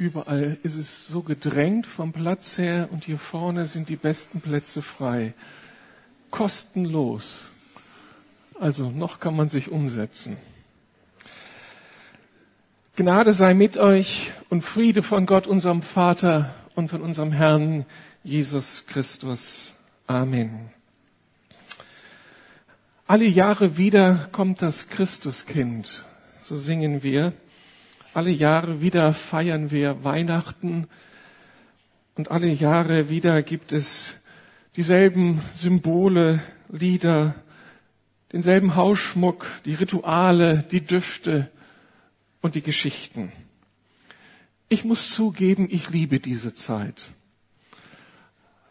Überall ist es so gedrängt vom Platz her und hier vorne sind die besten Plätze frei. Kostenlos. Also noch kann man sich umsetzen. Gnade sei mit euch und Friede von Gott, unserem Vater und von unserem Herrn Jesus Christus. Amen. Alle Jahre wieder kommt das Christuskind, so singen wir. Alle Jahre wieder feiern wir Weihnachten und alle Jahre wieder gibt es dieselben Symbole, Lieder, denselben Hausschmuck, die Rituale, die Düfte und die Geschichten. Ich muss zugeben, ich liebe diese Zeit.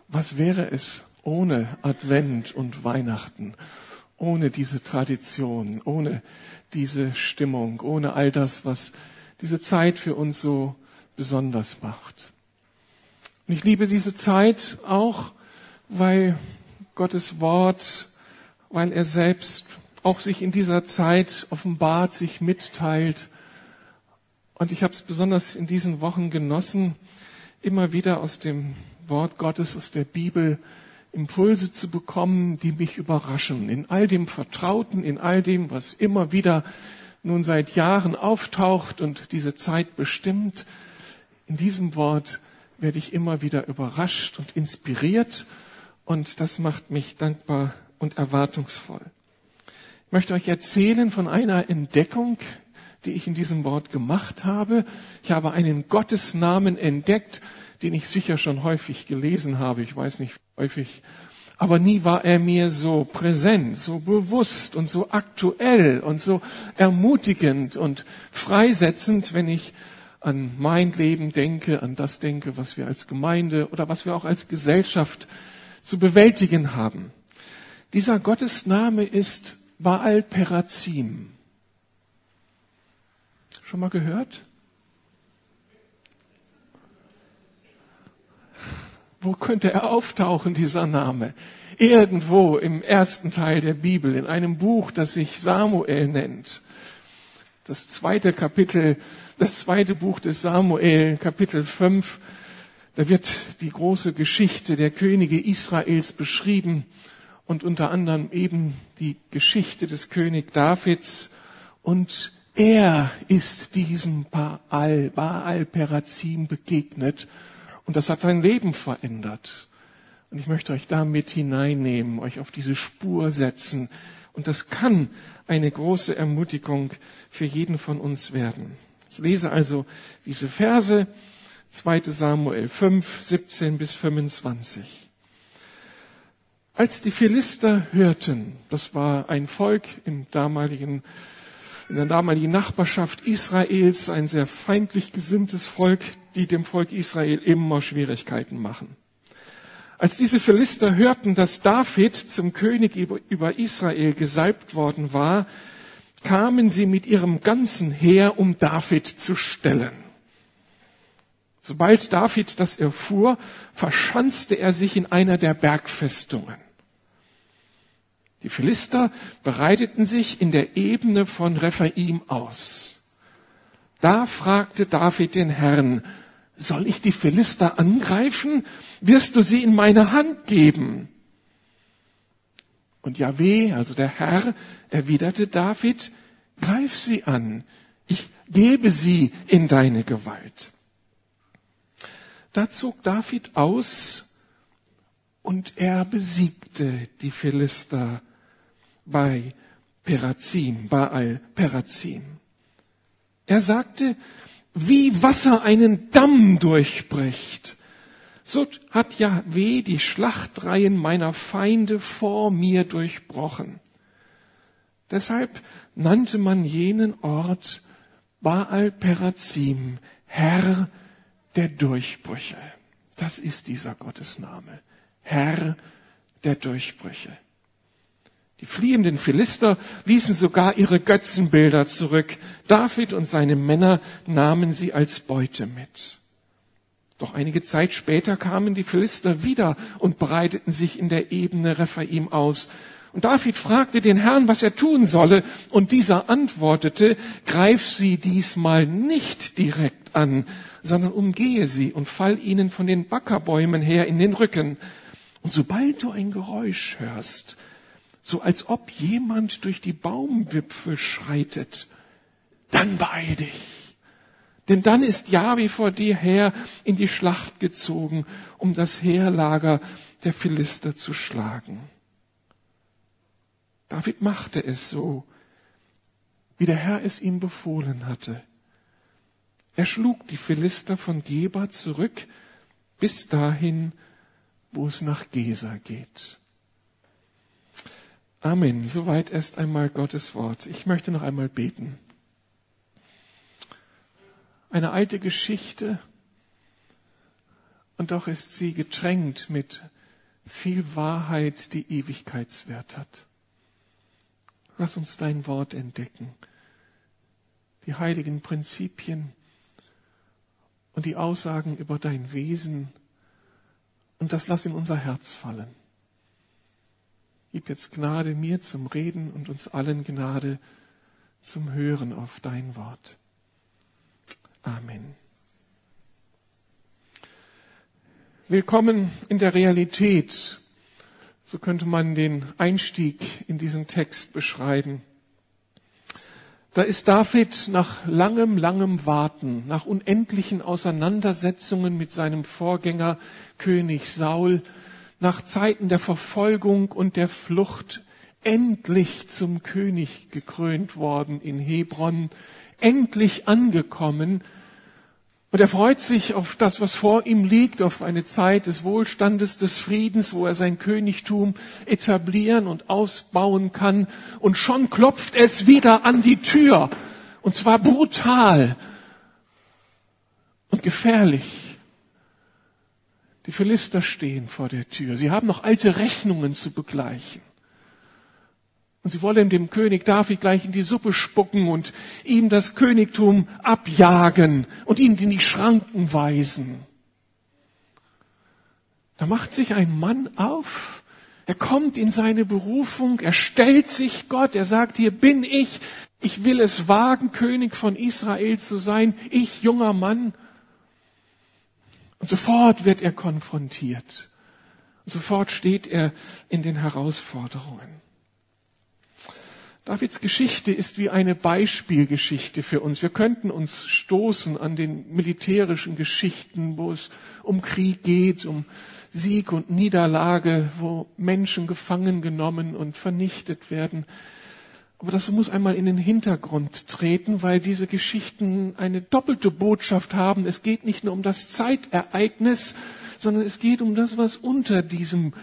Was wäre es ohne Advent und Weihnachten, ohne diese Tradition, ohne diese Stimmung, ohne all das, was diese Zeit für uns so besonders macht. Und ich liebe diese Zeit auch, weil Gottes Wort, weil er selbst auch sich in dieser Zeit offenbart, sich mitteilt. Und ich habe es besonders in diesen Wochen genossen, immer wieder aus dem Wort Gottes, aus der Bibel, Impulse zu bekommen, die mich überraschen. In all dem Vertrauten, in all dem, was immer wieder nun seit Jahren auftaucht und diese Zeit bestimmt, in diesem Wort werde ich immer wieder überrascht und inspiriert und das macht mich dankbar und erwartungsvoll. Ich möchte euch erzählen von einer Entdeckung, die ich in diesem Wort gemacht habe. Ich habe einen Gottesnamen entdeckt, den ich sicher schon häufig gelesen habe. Ich weiß nicht häufig aber nie war er mir so präsent, so bewusst und so aktuell und so ermutigend und freisetzend, wenn ich an mein Leben denke, an das denke, was wir als Gemeinde oder was wir auch als Gesellschaft zu bewältigen haben. Dieser Gottesname ist Baal Perazim. Schon mal gehört? Wo könnte er auftauchen, dieser Name? Irgendwo im ersten Teil der Bibel, in einem Buch, das sich Samuel nennt. Das zweite Kapitel, das zweite Buch des Samuel, Kapitel 5, da wird die große Geschichte der Könige Israels beschrieben und unter anderem eben die Geschichte des König Davids und er ist diesem Baal, Baal Perazim begegnet und das hat sein Leben verändert. Und ich möchte euch da mit hineinnehmen, euch auf diese Spur setzen. Und das kann eine große Ermutigung für jeden von uns werden. Ich lese also diese Verse, 2 Samuel 5, 17 bis 25. Als die Philister hörten, das war ein Volk im damaligen in der damaligen Nachbarschaft Israels ein sehr feindlich gesinntes Volk, die dem Volk Israel immer Schwierigkeiten machen. Als diese Philister hörten, dass David zum König über Israel gesalbt worden war, kamen sie mit ihrem ganzen Heer, um David zu stellen. Sobald David das erfuhr, verschanzte er sich in einer der Bergfestungen. Die Philister bereiteten sich in der Ebene von Rephaim aus. Da fragte David den Herrn, soll ich die Philister angreifen? Wirst du sie in meine Hand geben? Und Yahweh, also der Herr, erwiderte David, greif sie an, ich gebe sie in deine Gewalt. Da zog David aus und er besiegte die Philister bei Perazim, Baal Perazim. Er sagte, wie Wasser einen Damm durchbricht, so hat Yahweh die Schlachtreihen meiner Feinde vor mir durchbrochen. Deshalb nannte man jenen Ort Baal Perazim, Herr der Durchbrüche. Das ist dieser Gottesname. Herr der Durchbrüche. Die fliehenden Philister ließen sogar ihre Götzenbilder zurück. David und seine Männer nahmen sie als Beute mit. Doch einige Zeit später kamen die Philister wieder und breiteten sich in der Ebene Rephaim aus. Und David fragte den Herrn, was er tun solle, und dieser antwortete, greif sie diesmal nicht direkt an, sondern umgehe sie und fall ihnen von den Backerbäumen her in den Rücken. Und sobald du ein Geräusch hörst, so als ob jemand durch die Baumwipfel schreitet, dann beeil dich. Denn dann ist Jahwe vor dir her in die Schlacht gezogen, um das Heerlager der Philister zu schlagen. David machte es so, wie der Herr es ihm befohlen hatte. Er schlug die Philister von Geba zurück bis dahin, wo es nach Gesa geht. Amen. Soweit erst einmal Gottes Wort. Ich möchte noch einmal beten. Eine alte Geschichte, und doch ist sie getränkt mit viel Wahrheit, die Ewigkeitswert hat. Lass uns dein Wort entdecken, die heiligen Prinzipien und die Aussagen über dein Wesen und das lass in unser Herz fallen. Gib jetzt Gnade mir zum Reden und uns allen Gnade zum Hören auf dein Wort. Amen. Willkommen in der Realität so könnte man den Einstieg in diesen Text beschreiben. Da ist David nach langem, langem Warten, nach unendlichen Auseinandersetzungen mit seinem Vorgänger König Saul, nach Zeiten der Verfolgung und der Flucht endlich zum König gekrönt worden in Hebron, endlich angekommen und er freut sich auf das, was vor ihm liegt, auf eine Zeit des Wohlstandes, des Friedens, wo er sein Königtum etablieren und ausbauen kann. Und schon klopft es wieder an die Tür. Und zwar brutal und gefährlich. Die Philister stehen vor der Tür. Sie haben noch alte Rechnungen zu begleichen. Und sie wollen dem König David gleich in die Suppe spucken und ihm das Königtum abjagen und ihn in die Schranken weisen. Da macht sich ein Mann auf, er kommt in seine Berufung, er stellt sich Gott, er sagt, hier bin ich, ich will es wagen, König von Israel zu sein, ich junger Mann. Und sofort wird er konfrontiert. Und sofort steht er in den Herausforderungen. Davids Geschichte ist wie eine Beispielgeschichte für uns. Wir könnten uns stoßen an den militärischen Geschichten, wo es um Krieg geht, um Sieg und Niederlage, wo Menschen gefangen genommen und vernichtet werden. Aber das muss einmal in den Hintergrund treten, weil diese Geschichten eine doppelte Botschaft haben. Es geht nicht nur um das Zeitereignis, sondern es geht um das, was unter diesem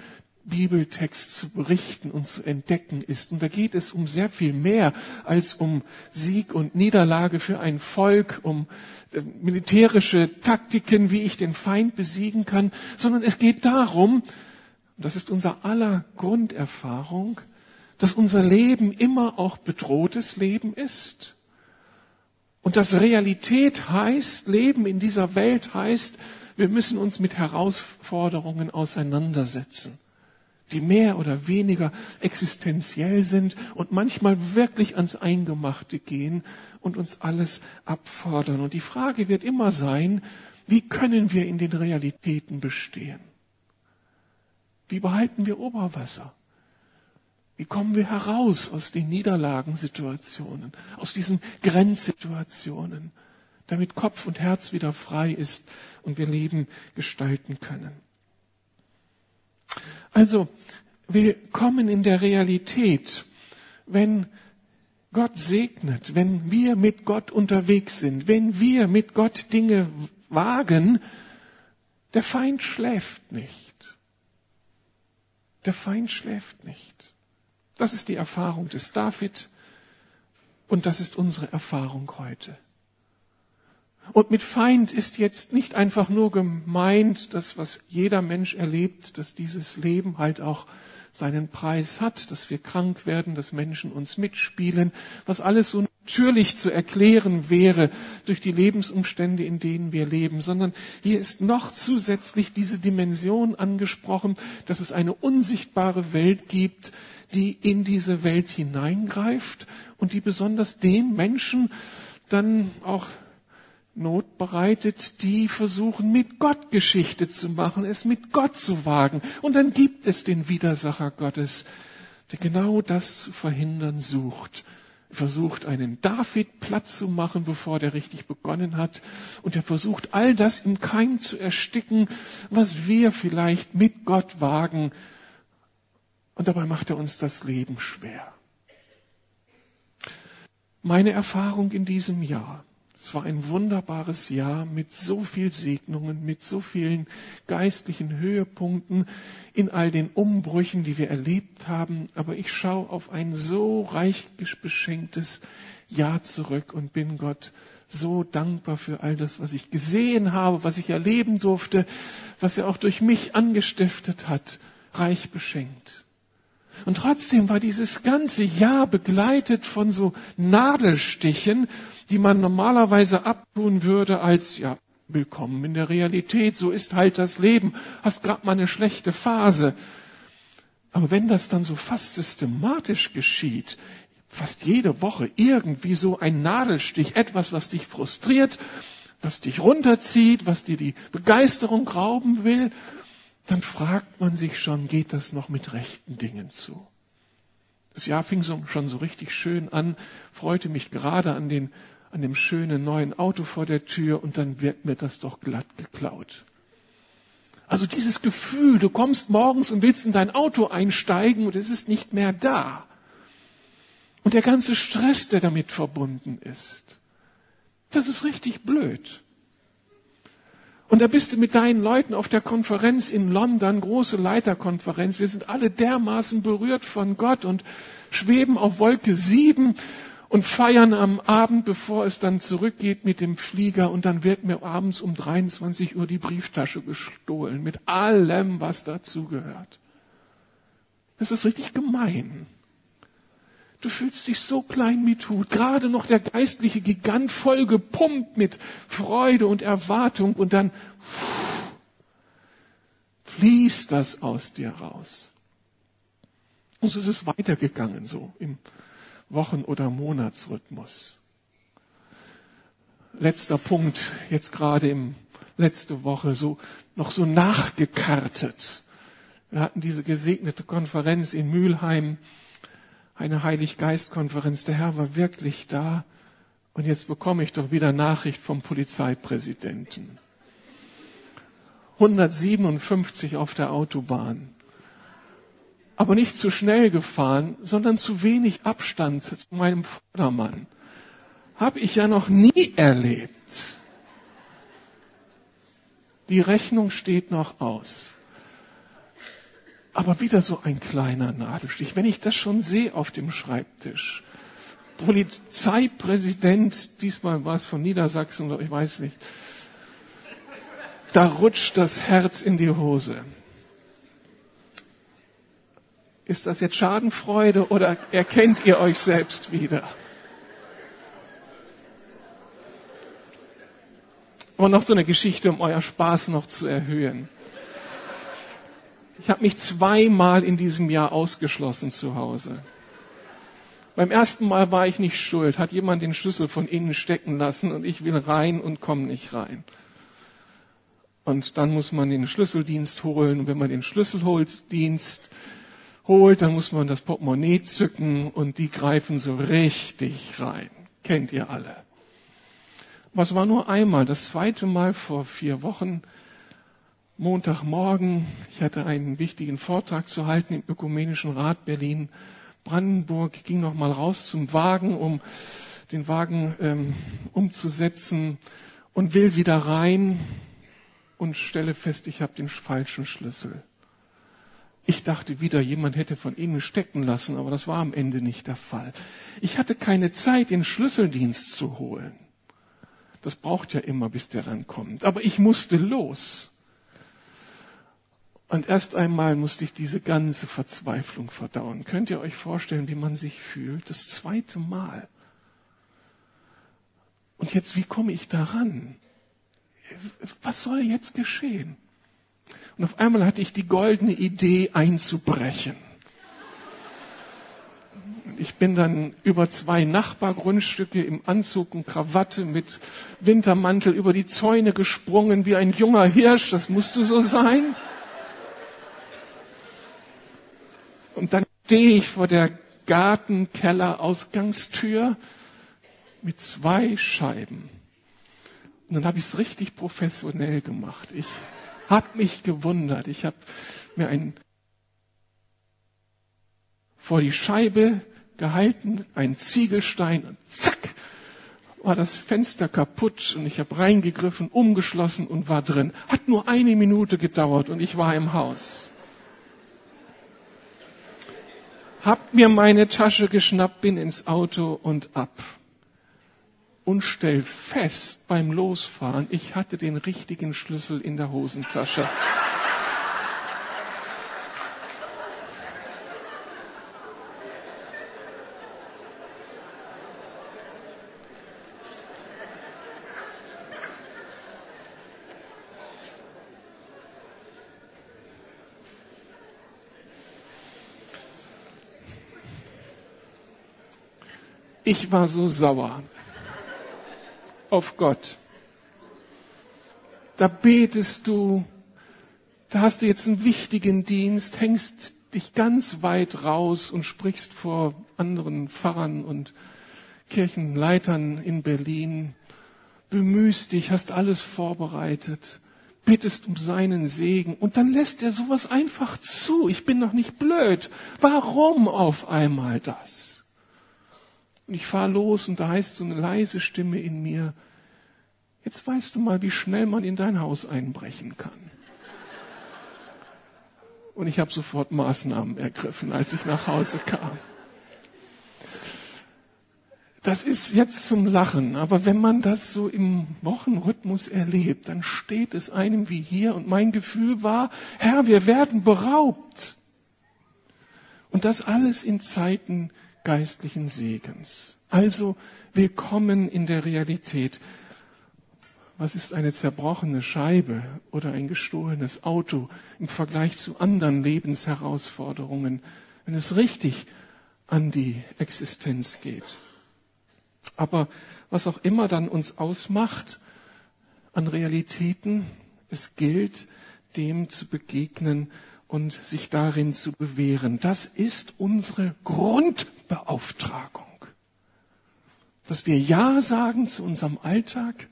Bibeltext zu berichten und zu entdecken ist. Und da geht es um sehr viel mehr als um Sieg und Niederlage für ein Volk, um äh, militärische Taktiken, wie ich den Feind besiegen kann, sondern es geht darum, das ist unser aller Grunderfahrung, dass unser Leben immer auch bedrohtes Leben ist. Und dass Realität heißt, Leben in dieser Welt heißt, wir müssen uns mit Herausforderungen auseinandersetzen die mehr oder weniger existenziell sind und manchmal wirklich ans Eingemachte gehen und uns alles abfordern. Und die Frage wird immer sein, wie können wir in den Realitäten bestehen? Wie behalten wir Oberwasser? Wie kommen wir heraus aus den Niederlagensituationen, aus diesen Grenzsituationen, damit Kopf und Herz wieder frei ist und wir Leben gestalten können? Also, willkommen in der Realität, wenn Gott segnet, wenn wir mit Gott unterwegs sind, wenn wir mit Gott Dinge wagen, der Feind schläft nicht. Der Feind schläft nicht. Das ist die Erfahrung des David und das ist unsere Erfahrung heute. Und mit Feind ist jetzt nicht einfach nur gemeint, das, was jeder Mensch erlebt, dass dieses Leben halt auch seinen Preis hat, dass wir krank werden, dass Menschen uns mitspielen, was alles so natürlich zu erklären wäre durch die Lebensumstände, in denen wir leben, sondern hier ist noch zusätzlich diese Dimension angesprochen, dass es eine unsichtbare Welt gibt, die in diese Welt hineingreift und die besonders den Menschen dann auch Not bereitet, die versuchen, mit Gott Geschichte zu machen, es mit Gott zu wagen. Und dann gibt es den Widersacher Gottes, der genau das zu verhindern sucht. Er versucht, einen David platt zu machen, bevor der richtig begonnen hat. Und er versucht, all das im Keim zu ersticken, was wir vielleicht mit Gott wagen. Und dabei macht er uns das Leben schwer. Meine Erfahrung in diesem Jahr es war ein wunderbares Jahr mit so viel Segnungen, mit so vielen geistlichen Höhepunkten in all den Umbrüchen, die wir erlebt haben. Aber ich schaue auf ein so reich beschenktes Jahr zurück und bin Gott so dankbar für all das, was ich gesehen habe, was ich erleben durfte, was er auch durch mich angestiftet hat, reich beschenkt. Und trotzdem war dieses ganze Jahr begleitet von so Nadelstichen, die man normalerweise abtun würde als, ja, willkommen in der Realität, so ist halt das Leben, hast grad mal eine schlechte Phase. Aber wenn das dann so fast systematisch geschieht, fast jede Woche irgendwie so ein Nadelstich, etwas, was dich frustriert, was dich runterzieht, was dir die Begeisterung rauben will, dann fragt man sich schon, geht das noch mit rechten Dingen zu? Das Jahr fing so, schon so richtig schön an, freute mich gerade an, den, an dem schönen neuen Auto vor der Tür und dann wird mir das doch glatt geklaut. Also dieses Gefühl, du kommst morgens und willst in dein Auto einsteigen und es ist nicht mehr da. Und der ganze Stress, der damit verbunden ist. Das ist richtig blöd. Und da bist du mit deinen Leuten auf der Konferenz in London, große Leiterkonferenz. Wir sind alle dermaßen berührt von Gott und schweben auf Wolke sieben und feiern am Abend, bevor es dann zurückgeht mit dem Flieger. Und dann wird mir abends um 23 Uhr die Brieftasche gestohlen mit allem, was dazugehört. Das ist richtig gemein. Du fühlst dich so klein mit Hut. Gerade noch der geistliche Gigant voll gepumpt mit Freude und Erwartung und dann fließt das aus dir raus. Und so ist es weitergegangen, so im Wochen- oder Monatsrhythmus. Letzter Punkt, jetzt gerade im letzte Woche, so, noch so nachgekartet. Wir hatten diese gesegnete Konferenz in Mülheim eine Heiliggeistkonferenz. Der Herr war wirklich da. Und jetzt bekomme ich doch wieder Nachricht vom Polizeipräsidenten. 157 auf der Autobahn. Aber nicht zu schnell gefahren, sondern zu wenig Abstand zu meinem Vordermann. Habe ich ja noch nie erlebt. Die Rechnung steht noch aus aber wieder so ein kleiner Nadelstich. Wenn ich das schon sehe auf dem Schreibtisch, Polizeipräsident, diesmal war es von Niedersachsen ich weiß nicht, da rutscht das Herz in die Hose. Ist das jetzt Schadenfreude oder erkennt ihr euch selbst wieder? Aber noch so eine Geschichte, um euer Spaß noch zu erhöhen. Ich habe mich zweimal in diesem Jahr ausgeschlossen zu Hause. Beim ersten Mal war ich nicht schuld, hat jemand den Schlüssel von innen stecken lassen und ich will rein und komme nicht rein. Und dann muss man den Schlüsseldienst holen. Und wenn man den Schlüsseldienst holt, dann muss man das Portemonnaie zücken und die greifen so richtig rein. Kennt ihr alle. Was war nur einmal? Das zweite Mal vor vier Wochen Montagmorgen. Ich hatte einen wichtigen Vortrag zu halten im Ökumenischen Rat Berlin. Brandenburg ging noch mal raus zum Wagen, um den Wagen ähm, umzusetzen und will wieder rein und stelle fest, ich habe den falschen Schlüssel. Ich dachte wieder, jemand hätte von ihnen stecken lassen, aber das war am Ende nicht der Fall. Ich hatte keine Zeit, den Schlüsseldienst zu holen. Das braucht ja immer, bis der dann kommt. Aber ich musste los. Und erst einmal musste ich diese ganze Verzweiflung verdauen. Könnt ihr euch vorstellen, wie man sich fühlt? Das zweite Mal. Und jetzt, wie komme ich daran? Was soll jetzt geschehen? Und auf einmal hatte ich die goldene Idee einzubrechen. Ich bin dann über zwei Nachbargrundstücke im Anzug und Krawatte mit Wintermantel über die Zäune gesprungen wie ein junger Hirsch. Das musste so sein. Und dann stehe ich vor der Gartenkeller-Ausgangstür mit zwei Scheiben. Und dann habe ich es richtig professionell gemacht. Ich habe mich gewundert. Ich habe mir ein vor die Scheibe gehalten, ein Ziegelstein und zack war das Fenster kaputt und ich habe reingegriffen, umgeschlossen und war drin. Hat nur eine Minute gedauert und ich war im Haus. hab mir meine Tasche geschnappt, bin ins Auto und ab. Und stell fest beim Losfahren, ich hatte den richtigen Schlüssel in der Hosentasche. Ich war so sauer auf Gott. Da betest du, da hast du jetzt einen wichtigen Dienst, hängst dich ganz weit raus und sprichst vor anderen Pfarrern und Kirchenleitern in Berlin, bemühst dich, hast alles vorbereitet, bittest um seinen Segen und dann lässt er sowas einfach zu. Ich bin noch nicht blöd. Warum auf einmal das? Und ich fahre los und da heißt so eine leise Stimme in mir, jetzt weißt du mal, wie schnell man in dein Haus einbrechen kann. Und ich habe sofort Maßnahmen ergriffen, als ich nach Hause kam. Das ist jetzt zum Lachen, aber wenn man das so im Wochenrhythmus erlebt, dann steht es einem wie hier und mein Gefühl war, Herr, wir werden beraubt. Und das alles in Zeiten geistlichen Segens. Also willkommen in der Realität. Was ist eine zerbrochene Scheibe oder ein gestohlenes Auto im Vergleich zu anderen Lebensherausforderungen, wenn es richtig an die Existenz geht? Aber was auch immer dann uns ausmacht an Realitäten, es gilt, dem zu begegnen und sich darin zu bewähren. Das ist unsere Grundbeauftragung. Dass wir Ja sagen zu unserem Alltag,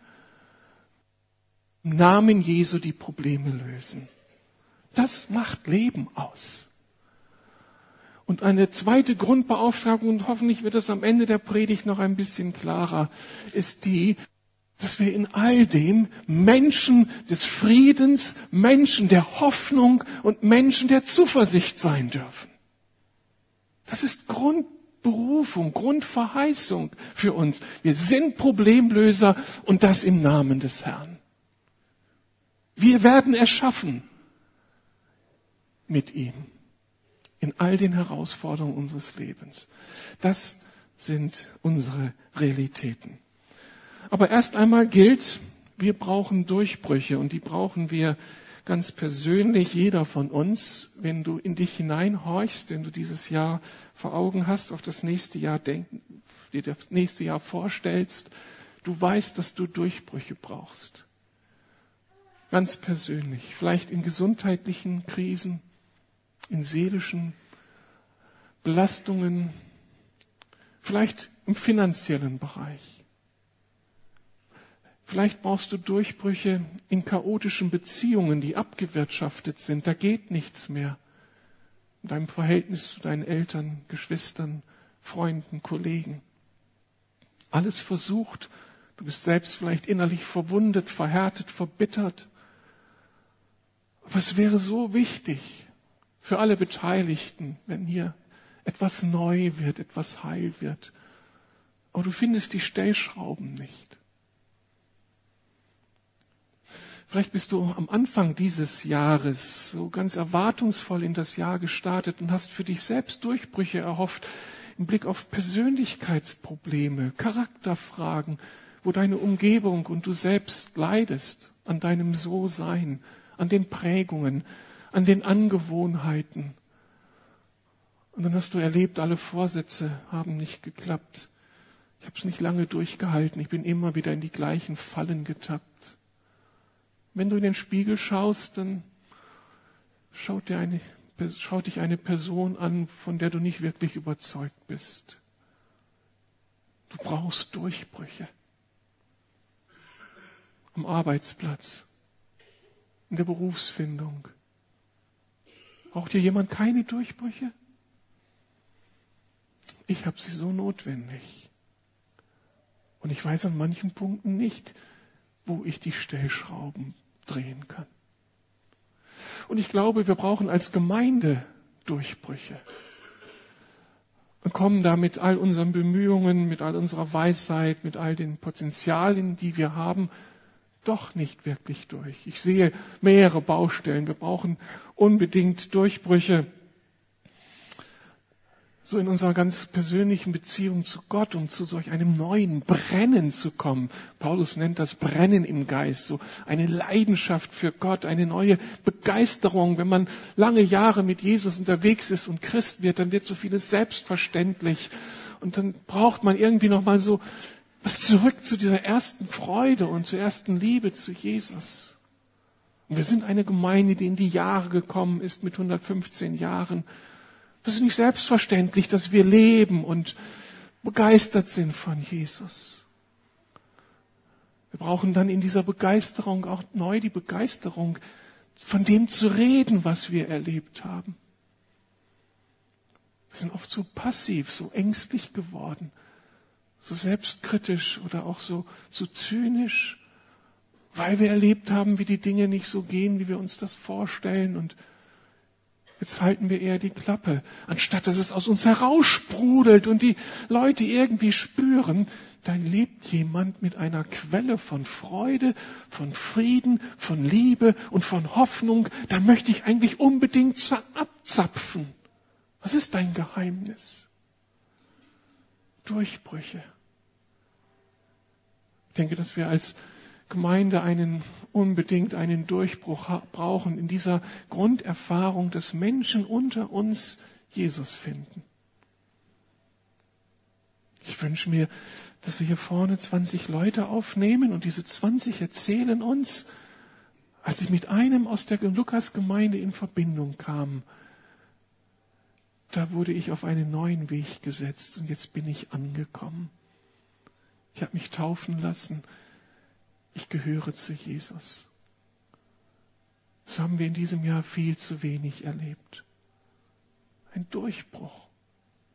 im Namen Jesu die Probleme lösen. Das macht Leben aus. Und eine zweite Grundbeauftragung, und hoffentlich wird es am Ende der Predigt noch ein bisschen klarer, ist die, dass wir in all dem Menschen des Friedens, Menschen der Hoffnung und Menschen der Zuversicht sein dürfen. Das ist Grundberufung, Grundverheißung für uns. Wir sind Problemlöser und das im Namen des Herrn. Wir werden erschaffen mit ihm in all den Herausforderungen unseres Lebens. Das sind unsere Realitäten. Aber erst einmal gilt, wir brauchen Durchbrüche und die brauchen wir ganz persönlich, jeder von uns. Wenn du in dich hineinhorchst, wenn du dieses Jahr vor Augen hast, auf das nächste Jahr denken, dir das nächste Jahr vorstellst, du weißt, dass du Durchbrüche brauchst. Ganz persönlich, vielleicht in gesundheitlichen Krisen, in seelischen Belastungen, vielleicht im finanziellen Bereich. Vielleicht brauchst du Durchbrüche in chaotischen Beziehungen, die abgewirtschaftet sind. Da geht nichts mehr. In deinem Verhältnis zu deinen Eltern, Geschwistern, Freunden, Kollegen. Alles versucht. Du bist selbst vielleicht innerlich verwundet, verhärtet, verbittert. Aber es wäre so wichtig für alle Beteiligten, wenn hier etwas neu wird, etwas heil wird. Aber du findest die Stellschrauben nicht. Vielleicht bist du am Anfang dieses Jahres so ganz erwartungsvoll in das Jahr gestartet und hast für dich selbst Durchbrüche erhofft im Blick auf Persönlichkeitsprobleme, Charakterfragen, wo deine Umgebung und du selbst leidest an deinem So-Sein, an den Prägungen, an den Angewohnheiten. Und dann hast du erlebt, alle Vorsätze haben nicht geklappt. Ich habe es nicht lange durchgehalten. Ich bin immer wieder in die gleichen Fallen getappt. Wenn du in den Spiegel schaust, dann schaut, dir eine, schaut dich eine Person an, von der du nicht wirklich überzeugt bist. Du brauchst Durchbrüche. Am Arbeitsplatz, in der Berufsfindung. Braucht hier jemand keine Durchbrüche? Ich habe sie so notwendig. Und ich weiß an manchen Punkten nicht, wo ich die Stellschrauben drehen kann. Und ich glaube, wir brauchen als Gemeinde Durchbrüche. Und kommen da mit all unseren Bemühungen, mit all unserer Weisheit, mit all den Potenzialen, die wir haben, doch nicht wirklich durch. Ich sehe mehrere Baustellen. Wir brauchen unbedingt Durchbrüche so in unserer ganz persönlichen Beziehung zu Gott, um zu solch einem neuen Brennen zu kommen. Paulus nennt das Brennen im Geist, so eine Leidenschaft für Gott, eine neue Begeisterung. Wenn man lange Jahre mit Jesus unterwegs ist und Christ wird, dann wird so vieles selbstverständlich. Und dann braucht man irgendwie nochmal so was zurück zu dieser ersten Freude und zur ersten Liebe zu Jesus. Und wir sind eine Gemeinde, die in die Jahre gekommen ist mit 115 Jahren das ist nicht selbstverständlich, dass wir leben und begeistert sind von Jesus. Wir brauchen dann in dieser Begeisterung auch neu die Begeisterung, von dem zu reden, was wir erlebt haben. Wir sind oft so passiv, so ängstlich geworden, so selbstkritisch oder auch so, so zynisch, weil wir erlebt haben, wie die Dinge nicht so gehen, wie wir uns das vorstellen und Jetzt halten wir eher die Klappe, anstatt dass es aus uns heraussprudelt und die Leute irgendwie spüren, da lebt jemand mit einer Quelle von Freude, von Frieden, von Liebe und von Hoffnung. Da möchte ich eigentlich unbedingt abzapfen. Was ist dein Geheimnis? Durchbrüche. Ich denke, dass wir als Gemeinde einen unbedingt einen Durchbruch brauchen in dieser Grunderfahrung, dass Menschen unter uns Jesus finden. Ich wünsche mir, dass wir hier vorne 20 Leute aufnehmen und diese 20 erzählen uns, als ich mit einem aus der Lukas-Gemeinde in Verbindung kam, da wurde ich auf einen neuen Weg gesetzt und jetzt bin ich angekommen. Ich habe mich taufen lassen ich gehöre zu Jesus. Das haben wir in diesem Jahr viel zu wenig erlebt. Ein Durchbruch,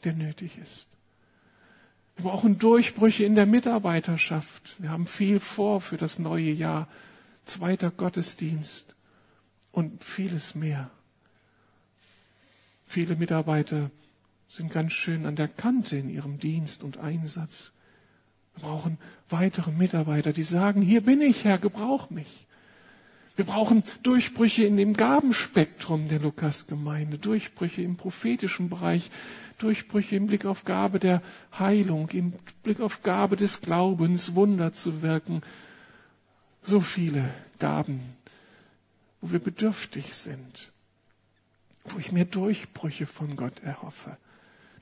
der nötig ist. Wir brauchen Durchbrüche in der Mitarbeiterschaft. Wir haben viel vor für das neue Jahr. Zweiter Gottesdienst und vieles mehr. Viele Mitarbeiter sind ganz schön an der Kante in ihrem Dienst und Einsatz. Wir brauchen weitere Mitarbeiter, die sagen, hier bin ich, Herr, gebrauch mich. Wir brauchen Durchbrüche in dem Gabenspektrum der Lukas-Gemeinde, Durchbrüche im prophetischen Bereich, Durchbrüche im Blick auf Gabe der Heilung, im Blick auf Gabe des Glaubens, Wunder zu wirken. So viele Gaben, wo wir bedürftig sind, wo ich mir Durchbrüche von Gott erhoffe,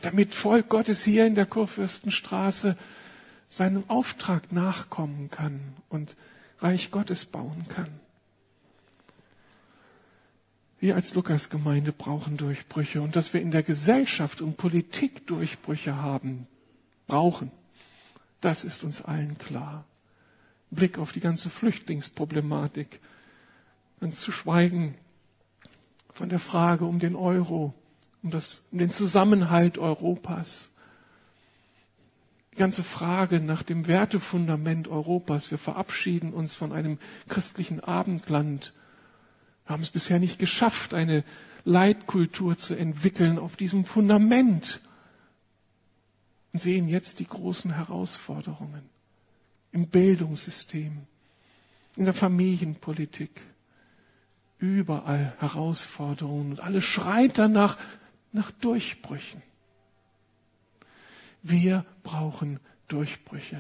damit Volk Gottes hier in der Kurfürstenstraße seinem Auftrag nachkommen kann und Reich Gottes bauen kann. Wir als Lukas-Gemeinde brauchen Durchbrüche und dass wir in der Gesellschaft und Politik Durchbrüche haben, brauchen, das ist uns allen klar. Blick auf die ganze Flüchtlingsproblematik, ganz zu schweigen von der Frage um den Euro, um, das, um den Zusammenhalt Europas die ganze Frage nach dem Wertefundament Europas. Wir verabschieden uns von einem christlichen Abendland. Wir haben es bisher nicht geschafft, eine Leitkultur zu entwickeln auf diesem Fundament und sehen jetzt die großen Herausforderungen im Bildungssystem, in der Familienpolitik, überall Herausforderungen und alles schreit danach nach Durchbrüchen. Wir brauchen Durchbrüche.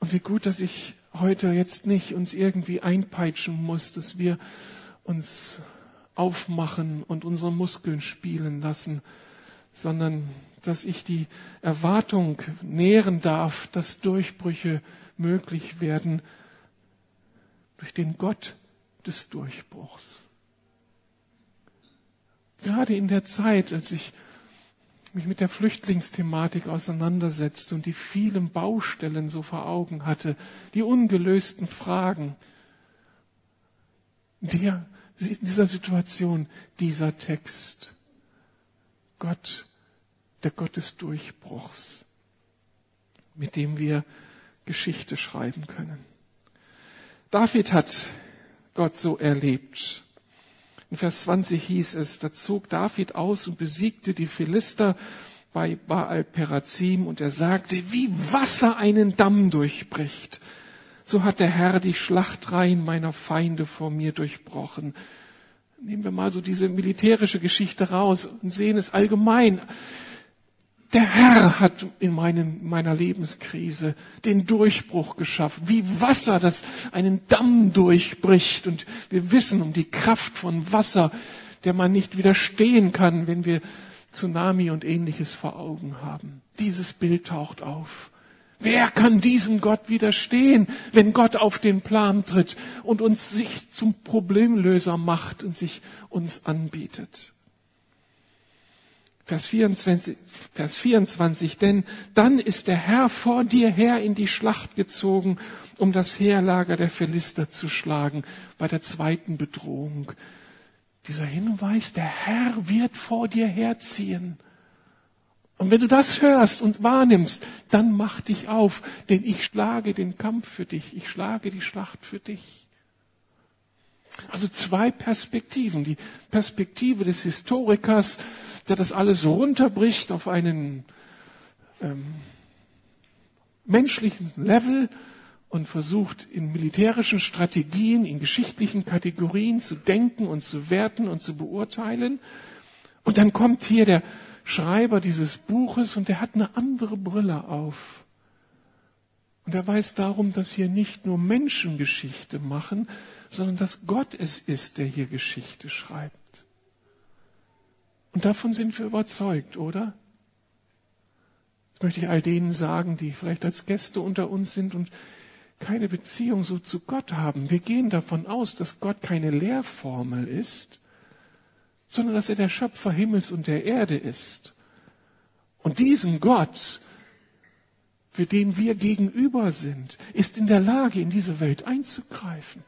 Und wie gut, dass ich heute jetzt nicht uns irgendwie einpeitschen muss, dass wir uns aufmachen und unsere Muskeln spielen lassen, sondern dass ich die Erwartung nähren darf, dass Durchbrüche möglich werden durch den Gott des Durchbruchs. Gerade in der Zeit, als ich mich mit der Flüchtlingsthematik auseinandersetzte und die vielen Baustellen so vor Augen hatte, die ungelösten Fragen, der, dieser Situation dieser Text. Gott, der Gott des Durchbruchs, mit dem wir Geschichte schreiben können. David hat Gott so erlebt. In Vers 20 hieß es, da zog David aus und besiegte die Philister bei Baal Perazim und er sagte, wie Wasser einen Damm durchbricht. So hat der Herr die Schlachtreihen meiner Feinde vor mir durchbrochen. Nehmen wir mal so diese militärische Geschichte raus und sehen es allgemein. Der Herr hat in meinem, meiner Lebenskrise den Durchbruch geschaffen, wie Wasser, das einen Damm durchbricht. Und wir wissen um die Kraft von Wasser, der man nicht widerstehen kann, wenn wir Tsunami und ähnliches vor Augen haben. Dieses Bild taucht auf. Wer kann diesem Gott widerstehen, wenn Gott auf den Plan tritt und uns sich zum Problemlöser macht und sich uns anbietet? Vers 24, Vers 24, denn dann ist der Herr vor dir her in die Schlacht gezogen, um das Heerlager der Philister zu schlagen, bei der zweiten Bedrohung. Dieser Hinweis, der Herr wird vor dir herziehen. Und wenn du das hörst und wahrnimmst, dann mach dich auf, denn ich schlage den Kampf für dich, ich schlage die Schlacht für dich. Also zwei Perspektiven. Die Perspektive des Historikers, der das alles runterbricht auf einen ähm, menschlichen Level und versucht in militärischen Strategien, in geschichtlichen Kategorien zu denken und zu werten und zu beurteilen. Und dann kommt hier der Schreiber dieses Buches und der hat eine andere Brille auf. Und er weiß darum, dass hier nicht nur Menschen Geschichte machen, sondern dass Gott es ist, der hier Geschichte schreibt. Und davon sind wir überzeugt, oder? Das möchte ich all denen sagen, die vielleicht als Gäste unter uns sind und keine Beziehung so zu Gott haben. Wir gehen davon aus, dass Gott keine Lehrformel ist, sondern dass er der Schöpfer Himmels und der Erde ist. Und diesen Gott, für den wir gegenüber sind, ist in der Lage, in diese Welt einzugreifen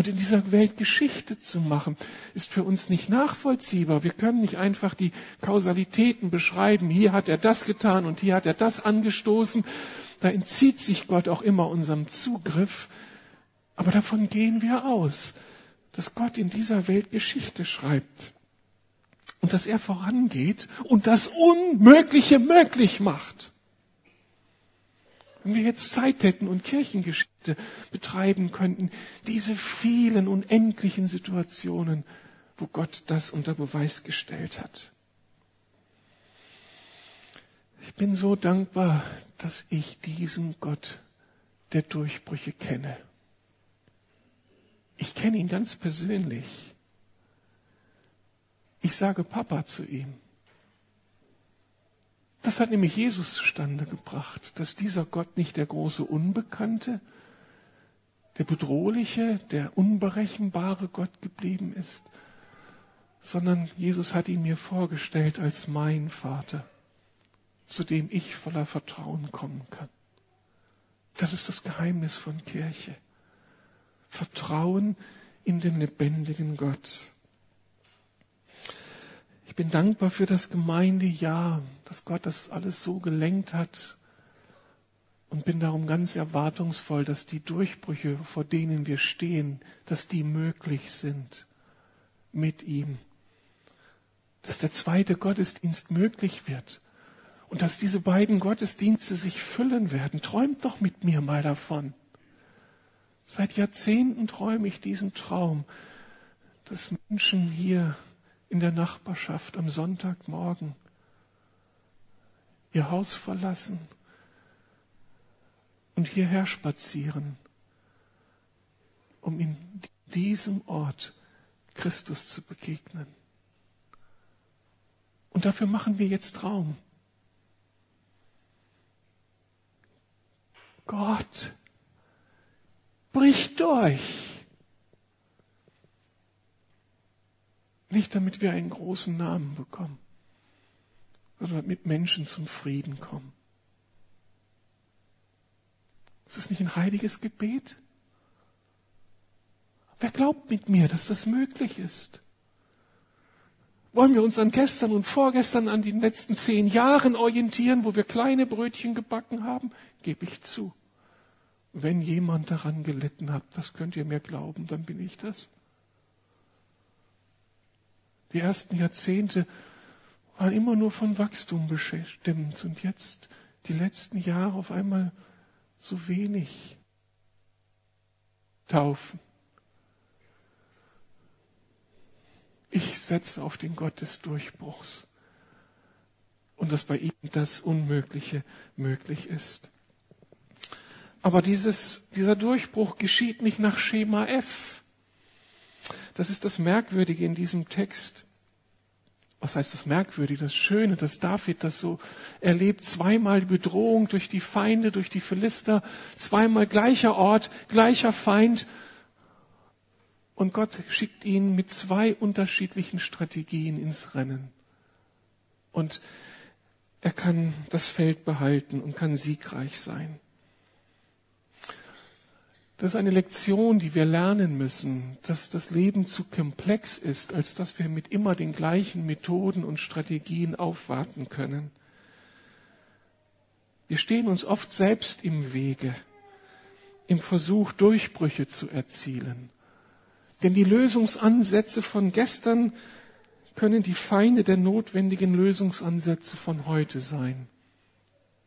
und in dieser Welt Geschichte zu machen, ist für uns nicht nachvollziehbar. Wir können nicht einfach die Kausalitäten beschreiben. Hier hat er das getan und hier hat er das angestoßen. Da entzieht sich Gott auch immer unserem Zugriff. Aber davon gehen wir aus, dass Gott in dieser Welt Geschichte schreibt und dass er vorangeht und das Unmögliche möglich macht. Wenn wir jetzt Zeit hätten und Kirchengeschichte betreiben könnten, diese vielen unendlichen Situationen, wo Gott das unter Beweis gestellt hat. Ich bin so dankbar, dass ich diesen Gott der Durchbrüche kenne. Ich kenne ihn ganz persönlich. Ich sage Papa zu ihm. Das hat nämlich Jesus zustande gebracht, dass dieser Gott nicht der große Unbekannte, der bedrohliche, der unberechenbare Gott geblieben ist, sondern Jesus hat ihn mir vorgestellt als mein Vater, zu dem ich voller Vertrauen kommen kann. Das ist das Geheimnis von Kirche. Vertrauen in den lebendigen Gott. Ich bin dankbar für das Gemeindejahr, dass Gott das alles so gelenkt hat und bin darum ganz erwartungsvoll, dass die Durchbrüche, vor denen wir stehen, dass die möglich sind mit ihm. Dass der zweite Gottesdienst möglich wird und dass diese beiden Gottesdienste sich füllen werden. Träumt doch mit mir mal davon. Seit Jahrzehnten träume ich diesen Traum, dass Menschen hier in der Nachbarschaft am Sonntagmorgen ihr Haus verlassen und hierher spazieren, um in diesem Ort Christus zu begegnen. Und dafür machen wir jetzt Raum. Gott, brich durch. Nicht damit wir einen großen Namen bekommen, sondern damit Menschen zum Frieden kommen. Ist das nicht ein heiliges Gebet? Wer glaubt mit mir, dass das möglich ist? Wollen wir uns an gestern und vorgestern, an den letzten zehn Jahren orientieren, wo wir kleine Brötchen gebacken haben? Gebe ich zu. Wenn jemand daran gelitten hat, das könnt ihr mir glauben, dann bin ich das. Die ersten Jahrzehnte waren immer nur von Wachstum bestimmt und jetzt die letzten Jahre auf einmal so wenig taufen. Ich setze auf den Gott des Durchbruchs und dass bei ihm das Unmögliche möglich ist. Aber dieses, dieser Durchbruch geschieht nicht nach Schema F. Das ist das Merkwürdige in diesem Text. Was heißt das Merkwürdige? Das Schöne, dass David das so erlebt. Zweimal Bedrohung durch die Feinde, durch die Philister. Zweimal gleicher Ort, gleicher Feind. Und Gott schickt ihn mit zwei unterschiedlichen Strategien ins Rennen. Und er kann das Feld behalten und kann siegreich sein. Das ist eine Lektion, die wir lernen müssen, dass das Leben zu komplex ist, als dass wir mit immer den gleichen Methoden und Strategien aufwarten können. Wir stehen uns oft selbst im Wege, im Versuch, Durchbrüche zu erzielen. Denn die Lösungsansätze von gestern können die Feinde der notwendigen Lösungsansätze von heute sein.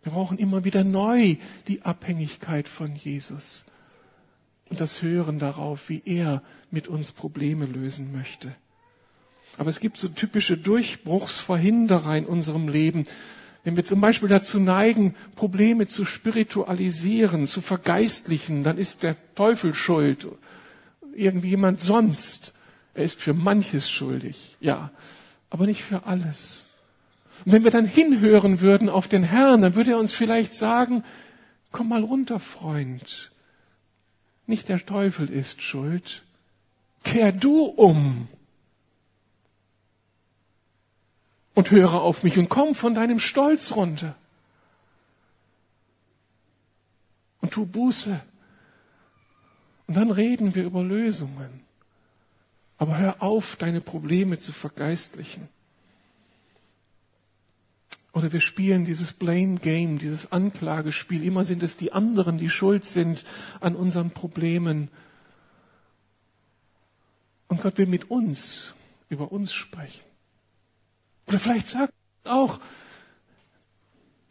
Wir brauchen immer wieder neu die Abhängigkeit von Jesus und das Hören darauf, wie er mit uns Probleme lösen möchte. Aber es gibt so typische Durchbruchsverhinderer in unserem Leben. Wenn wir zum Beispiel dazu neigen, Probleme zu spiritualisieren, zu vergeistlichen, dann ist der Teufel schuld. Irgendwie jemand sonst. Er ist für manches schuldig, ja, aber nicht für alles. Und wenn wir dann hinhören würden auf den Herrn, dann würde er uns vielleicht sagen, komm mal runter, Freund. Nicht der Teufel ist schuld. Kehr du um und höre auf mich und komm von deinem Stolz runter. Und tu Buße. Und dann reden wir über Lösungen. Aber hör auf, deine Probleme zu vergeistlichen. Oder wir spielen dieses Blame Game, dieses Anklagespiel. Immer sind es die anderen, die schuld sind an unseren Problemen. Und Gott will mit uns über uns sprechen. Oder vielleicht sagt er auch,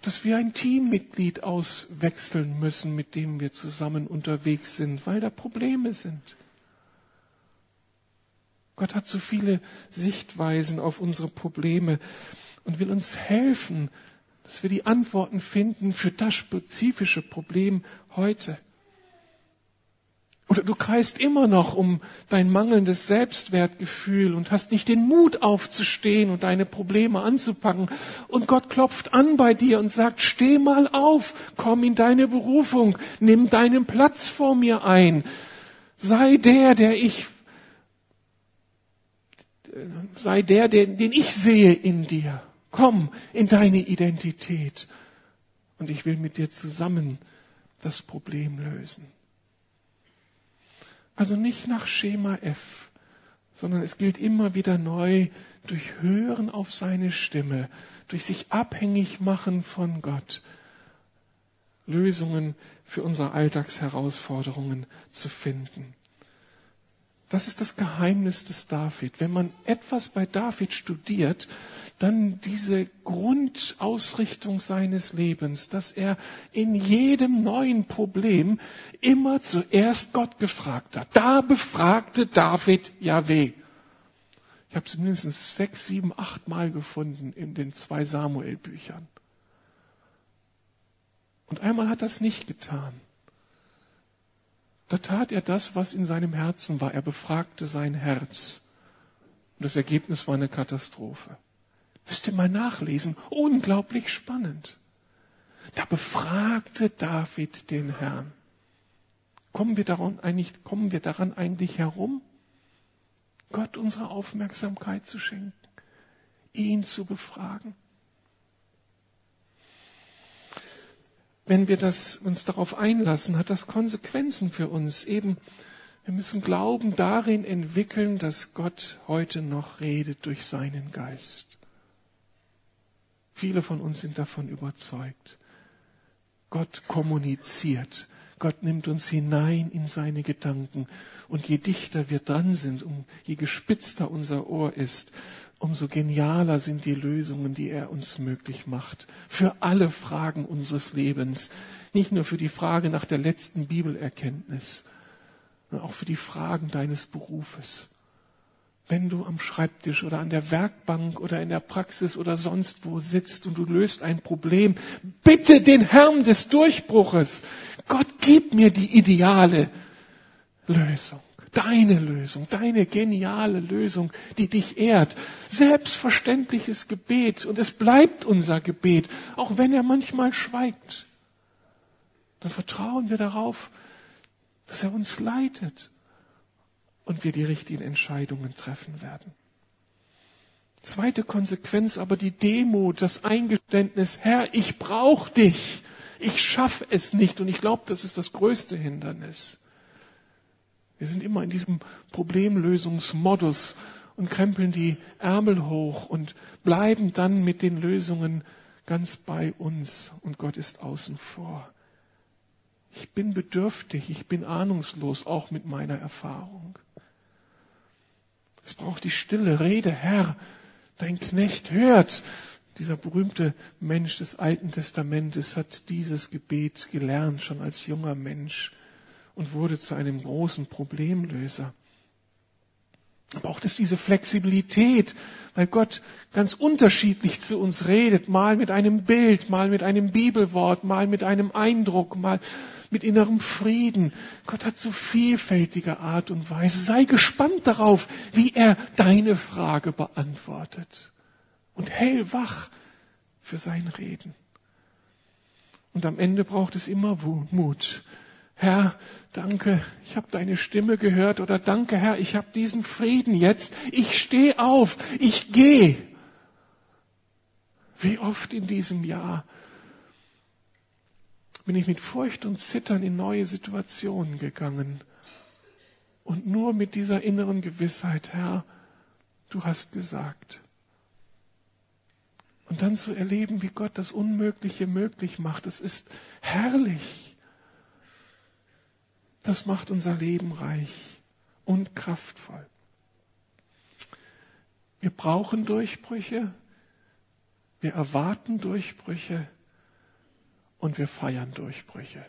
dass wir ein Teammitglied auswechseln müssen, mit dem wir zusammen unterwegs sind, weil da Probleme sind. Gott hat so viele Sichtweisen auf unsere Probleme und will uns helfen, dass wir die Antworten finden für das spezifische Problem heute. Oder du kreist immer noch um dein mangelndes Selbstwertgefühl und hast nicht den Mut aufzustehen und deine Probleme anzupacken. Und Gott klopft an bei dir und sagt, steh mal auf, komm in deine Berufung, nimm deinen Platz vor mir ein. Sei der, der ich, sei der, den, den ich sehe in dir. Komm in deine Identität und ich will mit dir zusammen das Problem lösen. Also nicht nach Schema F, sondern es gilt immer wieder neu durch Hören auf seine Stimme, durch sich abhängig machen von Gott, Lösungen für unsere Alltagsherausforderungen zu finden. Das ist das Geheimnis des David. Wenn man etwas bei David studiert, dann diese Grundausrichtung seines Lebens, dass er in jedem neuen Problem immer zuerst Gott gefragt hat. Da befragte David Yahweh. Ich habe es mindestens sechs, sieben, acht Mal gefunden in den zwei Samuel-Büchern. Und einmal hat er es nicht getan. Da tat er das, was in seinem Herzen war. Er befragte sein Herz. Und das Ergebnis war eine Katastrophe. Müsst ihr mal nachlesen. Unglaublich spannend. Da befragte David den Herrn. Kommen wir daran eigentlich, kommen wir daran eigentlich herum? Gott unsere Aufmerksamkeit zu schenken, ihn zu befragen. Wenn wir das, uns darauf einlassen, hat das Konsequenzen für uns. Eben, wir müssen Glauben darin entwickeln, dass Gott heute noch redet durch seinen Geist. Viele von uns sind davon überzeugt. Gott kommuniziert. Gott nimmt uns hinein in seine Gedanken. Und je dichter wir dran sind, um, je gespitzter unser Ohr ist, umso genialer sind die Lösungen, die er uns möglich macht. Für alle Fragen unseres Lebens. Nicht nur für die Frage nach der letzten Bibelerkenntnis, sondern auch für die Fragen deines Berufes wenn du am Schreibtisch oder an der Werkbank oder in der Praxis oder sonst wo sitzt und du löst ein Problem, bitte den Herrn des Durchbruches. Gott, gib mir die ideale Lösung. Deine Lösung, deine geniale Lösung, die dich ehrt. Selbstverständliches Gebet und es bleibt unser Gebet, auch wenn er manchmal schweigt. Dann vertrauen wir darauf, dass er uns leitet und wir die richtigen Entscheidungen treffen werden. Zweite Konsequenz aber die Demut, das Eingeständnis, Herr, ich brauche dich, ich schaffe es nicht und ich glaube, das ist das größte Hindernis. Wir sind immer in diesem Problemlösungsmodus und krempeln die Ärmel hoch und bleiben dann mit den Lösungen ganz bei uns und Gott ist außen vor. Ich bin bedürftig, ich bin ahnungslos, auch mit meiner Erfahrung. Es braucht die stille Rede, Herr, dein Knecht hört. Dieser berühmte Mensch des Alten Testamentes hat dieses Gebet gelernt, schon als junger Mensch, und wurde zu einem großen Problemlöser. Braucht es diese Flexibilität, weil Gott ganz unterschiedlich zu uns redet, mal mit einem Bild, mal mit einem Bibelwort, mal mit einem Eindruck, mal mit innerem Frieden. Gott hat so vielfältige Art und Weise. Sei gespannt darauf, wie er deine Frage beantwortet. Und hellwach für sein Reden. Und am Ende braucht es immer Mut. Herr, danke, ich habe deine Stimme gehört oder danke, Herr, ich habe diesen Frieden jetzt. Ich stehe auf, ich gehe. Wie oft in diesem Jahr bin ich mit Furcht und Zittern in neue Situationen gegangen. Und nur mit dieser inneren Gewissheit, Herr, du hast gesagt. Und dann zu erleben, wie Gott das Unmögliche möglich macht, das ist herrlich. Das macht unser Leben reich und kraftvoll. Wir brauchen Durchbrüche, wir erwarten Durchbrüche, und wir feiern Durchbrüche.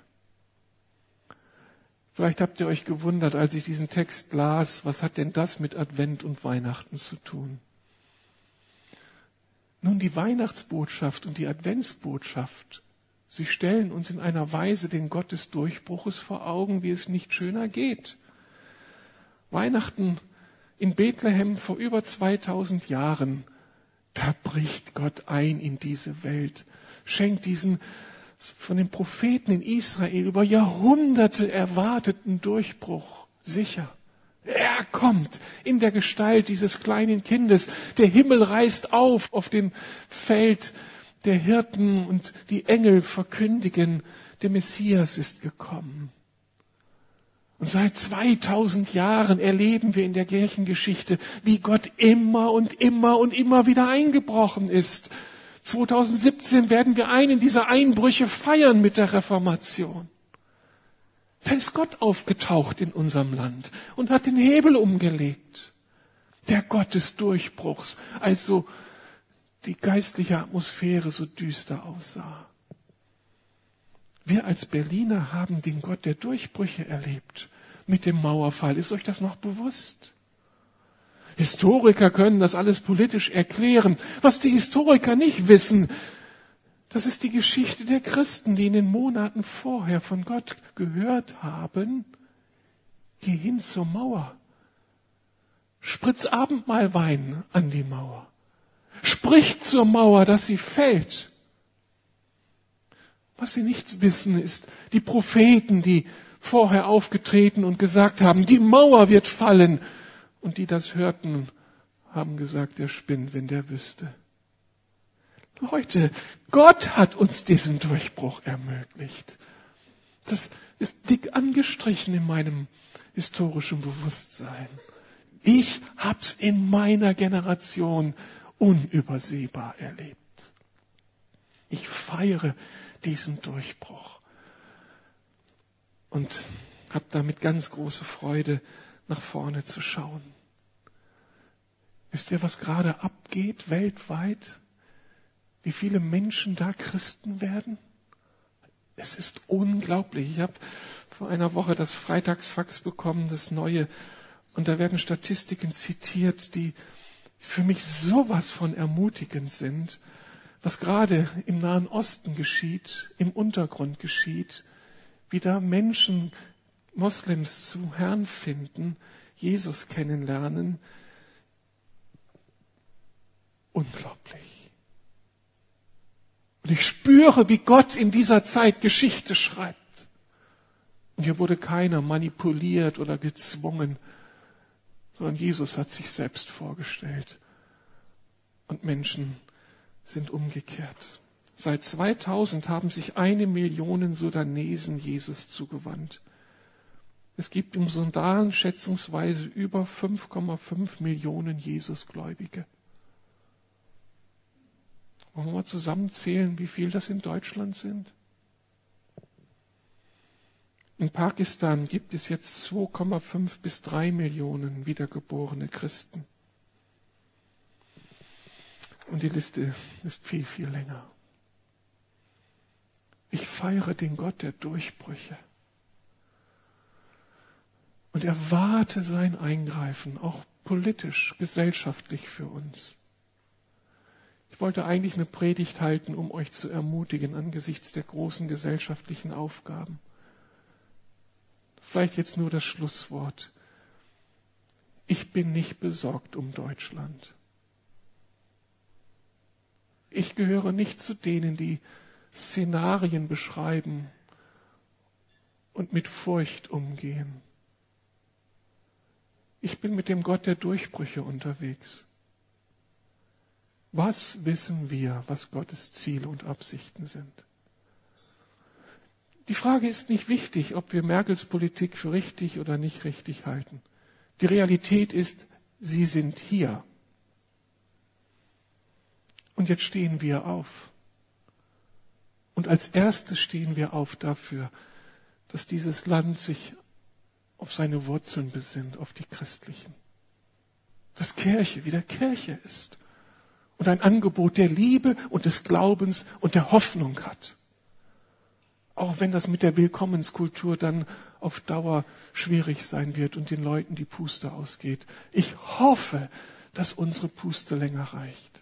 Vielleicht habt ihr euch gewundert, als ich diesen Text las, was hat denn das mit Advent und Weihnachten zu tun? Nun, die Weihnachtsbotschaft und die Adventsbotschaft, sie stellen uns in einer Weise den Gott des Durchbruches vor Augen, wie es nicht schöner geht. Weihnachten in Bethlehem vor über 2000 Jahren, da bricht Gott ein in diese Welt, schenkt diesen von den Propheten in Israel über Jahrhunderte erwarteten Durchbruch sicher. Er kommt in der Gestalt dieses kleinen Kindes. Der Himmel reißt auf auf dem Feld der Hirten und die Engel verkündigen, der Messias ist gekommen. Und seit 2000 Jahren erleben wir in der Kirchengeschichte, wie Gott immer und immer und immer wieder eingebrochen ist 2017 werden wir einen dieser Einbrüche feiern mit der Reformation. Da ist Gott aufgetaucht in unserem Land und hat den Hebel umgelegt. Der Gott des Durchbruchs, als so die geistliche Atmosphäre so düster aussah. Wir als Berliner haben den Gott der Durchbrüche erlebt mit dem Mauerfall. Ist euch das noch bewusst? Historiker können das alles politisch erklären. Was die Historiker nicht wissen, das ist die Geschichte der Christen, die in den Monaten vorher von Gott gehört haben, geh hin zur Mauer. Spritz Abendmahlwein an die Mauer. Spricht zur Mauer, dass sie fällt. Was sie nicht wissen, ist die Propheten, die vorher aufgetreten und gesagt haben, die Mauer wird fallen. Und die das hörten, haben gesagt, der spinnt, wenn der wüsste. Leute, Gott hat uns diesen Durchbruch ermöglicht. Das ist dick angestrichen in meinem historischen Bewusstsein. Ich hab's in meiner Generation unübersehbar erlebt. Ich feiere diesen Durchbruch und habe damit ganz große Freude, nach vorne zu schauen. Wisst ihr, was gerade abgeht weltweit? Wie viele Menschen da Christen werden? Es ist unglaublich. Ich habe vor einer Woche das Freitagsfax bekommen, das neue, und da werden Statistiken zitiert, die für mich sowas von ermutigend sind, was gerade im Nahen Osten geschieht, im Untergrund geschieht, wie da Menschen, Moslems zu Herrn finden, Jesus kennenlernen. Unglaublich. Und ich spüre, wie Gott in dieser Zeit Geschichte schreibt. Und hier wurde keiner manipuliert oder gezwungen, sondern Jesus hat sich selbst vorgestellt. Und Menschen sind umgekehrt. Seit 2000 haben sich eine Million Sudanesen Jesus zugewandt. Es gibt im Sudan schätzungsweise über 5,5 Millionen Jesusgläubige. Wollen wir mal zusammenzählen, wie viel das in Deutschland sind? In Pakistan gibt es jetzt 2,5 bis 3 Millionen wiedergeborene Christen. Und die Liste ist viel, viel länger. Ich feiere den Gott der Durchbrüche und erwarte sein Eingreifen, auch politisch, gesellschaftlich für uns. Ich wollte eigentlich eine Predigt halten, um euch zu ermutigen angesichts der großen gesellschaftlichen Aufgaben. Vielleicht jetzt nur das Schlusswort. Ich bin nicht besorgt um Deutschland. Ich gehöre nicht zu denen, die Szenarien beschreiben und mit Furcht umgehen. Ich bin mit dem Gott der Durchbrüche unterwegs. Was wissen wir, was Gottes Ziele und Absichten sind? Die Frage ist nicht wichtig, ob wir Merkels Politik für richtig oder nicht richtig halten. Die Realität ist, sie sind hier. Und jetzt stehen wir auf. Und als erstes stehen wir auf dafür, dass dieses Land sich auf seine Wurzeln besinnt, auf die christlichen. Dass Kirche wieder Kirche ist und ein Angebot der Liebe und des Glaubens und der Hoffnung hat. Auch wenn das mit der Willkommenskultur dann auf Dauer schwierig sein wird und den Leuten die Puste ausgeht. Ich hoffe, dass unsere Puste länger reicht.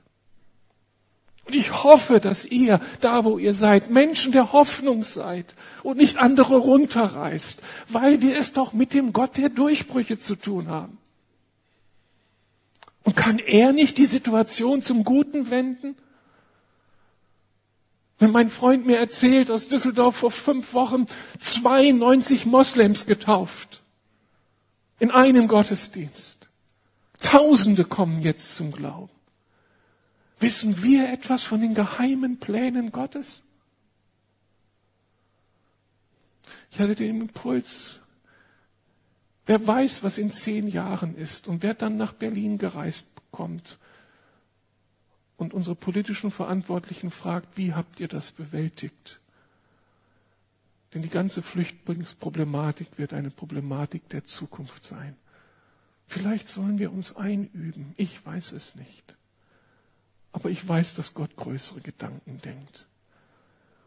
Und ich hoffe, dass ihr, da wo ihr seid, Menschen der Hoffnung seid und nicht andere runterreißt, weil wir es doch mit dem Gott der Durchbrüche zu tun haben. Und kann er nicht die Situation zum Guten wenden? Wenn mein Freund mir erzählt, aus Düsseldorf vor fünf Wochen 92 Moslems getauft. In einem Gottesdienst. Tausende kommen jetzt zum Glauben. Wissen wir etwas von den geheimen Plänen Gottes? Ich hatte den Impuls, wer weiß, was in zehn Jahren ist und wer dann nach Berlin gereist kommt und unsere politischen Verantwortlichen fragt, wie habt ihr das bewältigt? Denn die ganze Flüchtlingsproblematik wird eine Problematik der Zukunft sein. Vielleicht sollen wir uns einüben, ich weiß es nicht. Aber ich weiß, dass Gott größere Gedanken denkt.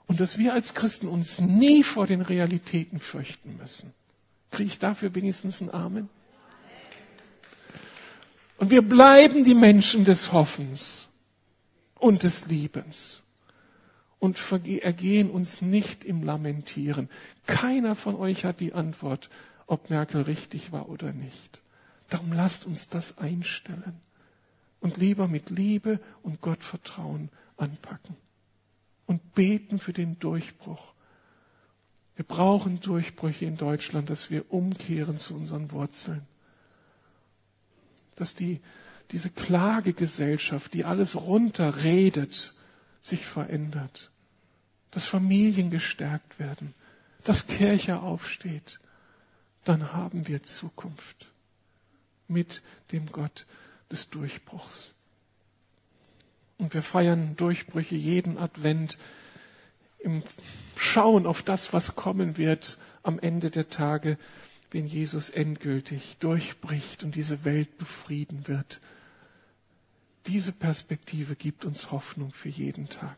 Und dass wir als Christen uns nie vor den Realitäten fürchten müssen. Kriege ich dafür wenigstens einen Amen? Und wir bleiben die Menschen des Hoffens und des Liebens und ergehen uns nicht im Lamentieren. Keiner von euch hat die Antwort, ob Merkel richtig war oder nicht. Darum lasst uns das einstellen und lieber mit Liebe und Gottvertrauen anpacken und beten für den Durchbruch. Wir brauchen Durchbrüche in Deutschland, dass wir umkehren zu unseren Wurzeln. Dass die, diese Klagegesellschaft, die alles runterredet, sich verändert. Dass Familien gestärkt werden. Dass Kirche aufsteht. Dann haben wir Zukunft mit dem Gott des Durchbruchs. Und wir feiern Durchbrüche jeden Advent im Schauen auf das, was kommen wird am Ende der Tage, wenn Jesus endgültig durchbricht und diese Welt befrieden wird. Diese Perspektive gibt uns Hoffnung für jeden Tag.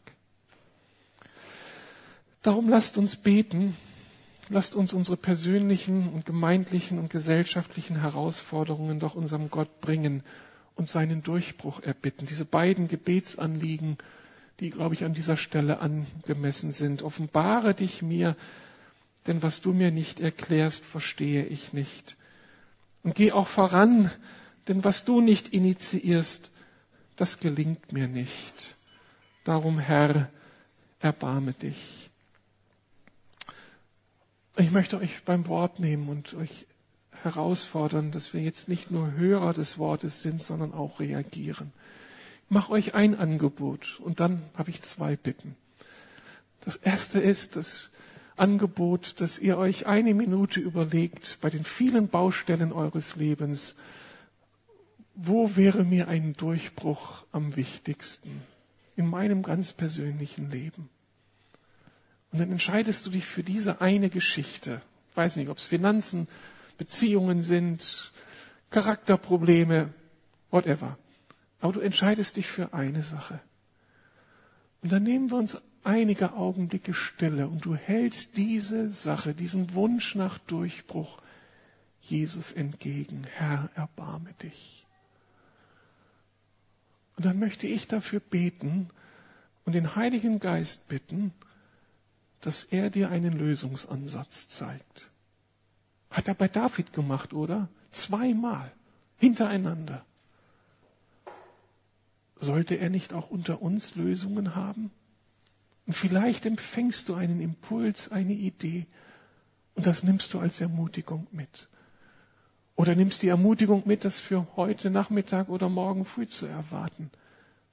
Darum lasst uns beten, lasst uns unsere persönlichen und gemeindlichen und gesellschaftlichen Herausforderungen doch unserem Gott bringen und seinen Durchbruch erbitten. Diese beiden Gebetsanliegen die, glaube ich, an dieser Stelle angemessen sind. Offenbare dich mir, denn was du mir nicht erklärst, verstehe ich nicht. Und geh auch voran, denn was du nicht initiierst, das gelingt mir nicht. Darum, Herr, erbarme dich. Ich möchte euch beim Wort nehmen und euch herausfordern, dass wir jetzt nicht nur Hörer des Wortes sind, sondern auch reagieren mache euch ein Angebot und dann habe ich zwei Bitten. Das erste ist das Angebot, dass ihr euch eine Minute überlegt bei den vielen Baustellen eures Lebens, wo wäre mir ein Durchbruch am wichtigsten in meinem ganz persönlichen Leben? Und dann entscheidest du dich für diese eine Geschichte. Ich weiß nicht, ob es Finanzen, Beziehungen sind, Charakterprobleme, whatever. Aber du entscheidest dich für eine Sache. Und dann nehmen wir uns einige Augenblicke Stille und du hältst diese Sache, diesen Wunsch nach Durchbruch Jesus entgegen. Herr, erbarme dich. Und dann möchte ich dafür beten und den Heiligen Geist bitten, dass er dir einen Lösungsansatz zeigt. Hat er bei David gemacht, oder? Zweimal hintereinander. Sollte er nicht auch unter uns Lösungen haben? Und vielleicht empfängst du einen Impuls, eine Idee und das nimmst du als Ermutigung mit. Oder nimmst die Ermutigung mit, das für heute Nachmittag oder morgen früh zu erwarten,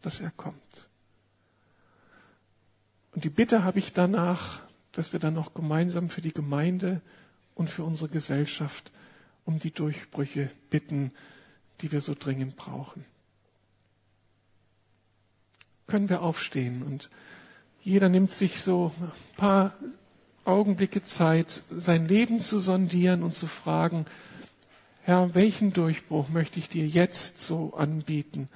dass er kommt. Und die Bitte habe ich danach, dass wir dann noch gemeinsam für die Gemeinde und für unsere Gesellschaft um die Durchbrüche bitten, die wir so dringend brauchen können wir aufstehen und jeder nimmt sich so ein paar Augenblicke Zeit, sein Leben zu sondieren und zu fragen, Herr, welchen Durchbruch möchte ich dir jetzt so anbieten?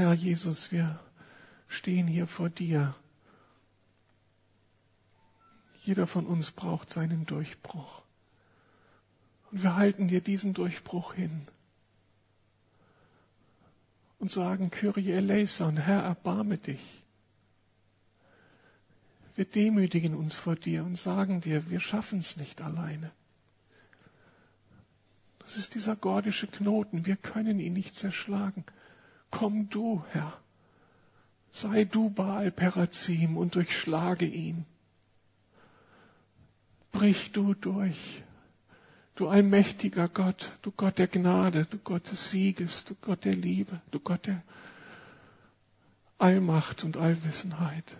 Herr Jesus, wir stehen hier vor dir. Jeder von uns braucht seinen Durchbruch. Und wir halten dir diesen Durchbruch hin und sagen, Kyrie eleison, Herr, erbarme dich. Wir demütigen uns vor dir und sagen dir, wir schaffen es nicht alleine. Das ist dieser gordische Knoten, wir können ihn nicht zerschlagen. Komm du, Herr, sei du Baal Perazim und durchschlage ihn. Brich du durch, du allmächtiger Gott, du Gott der Gnade, du Gott des Sieges, du Gott der Liebe, du Gott der Allmacht und Allwissenheit,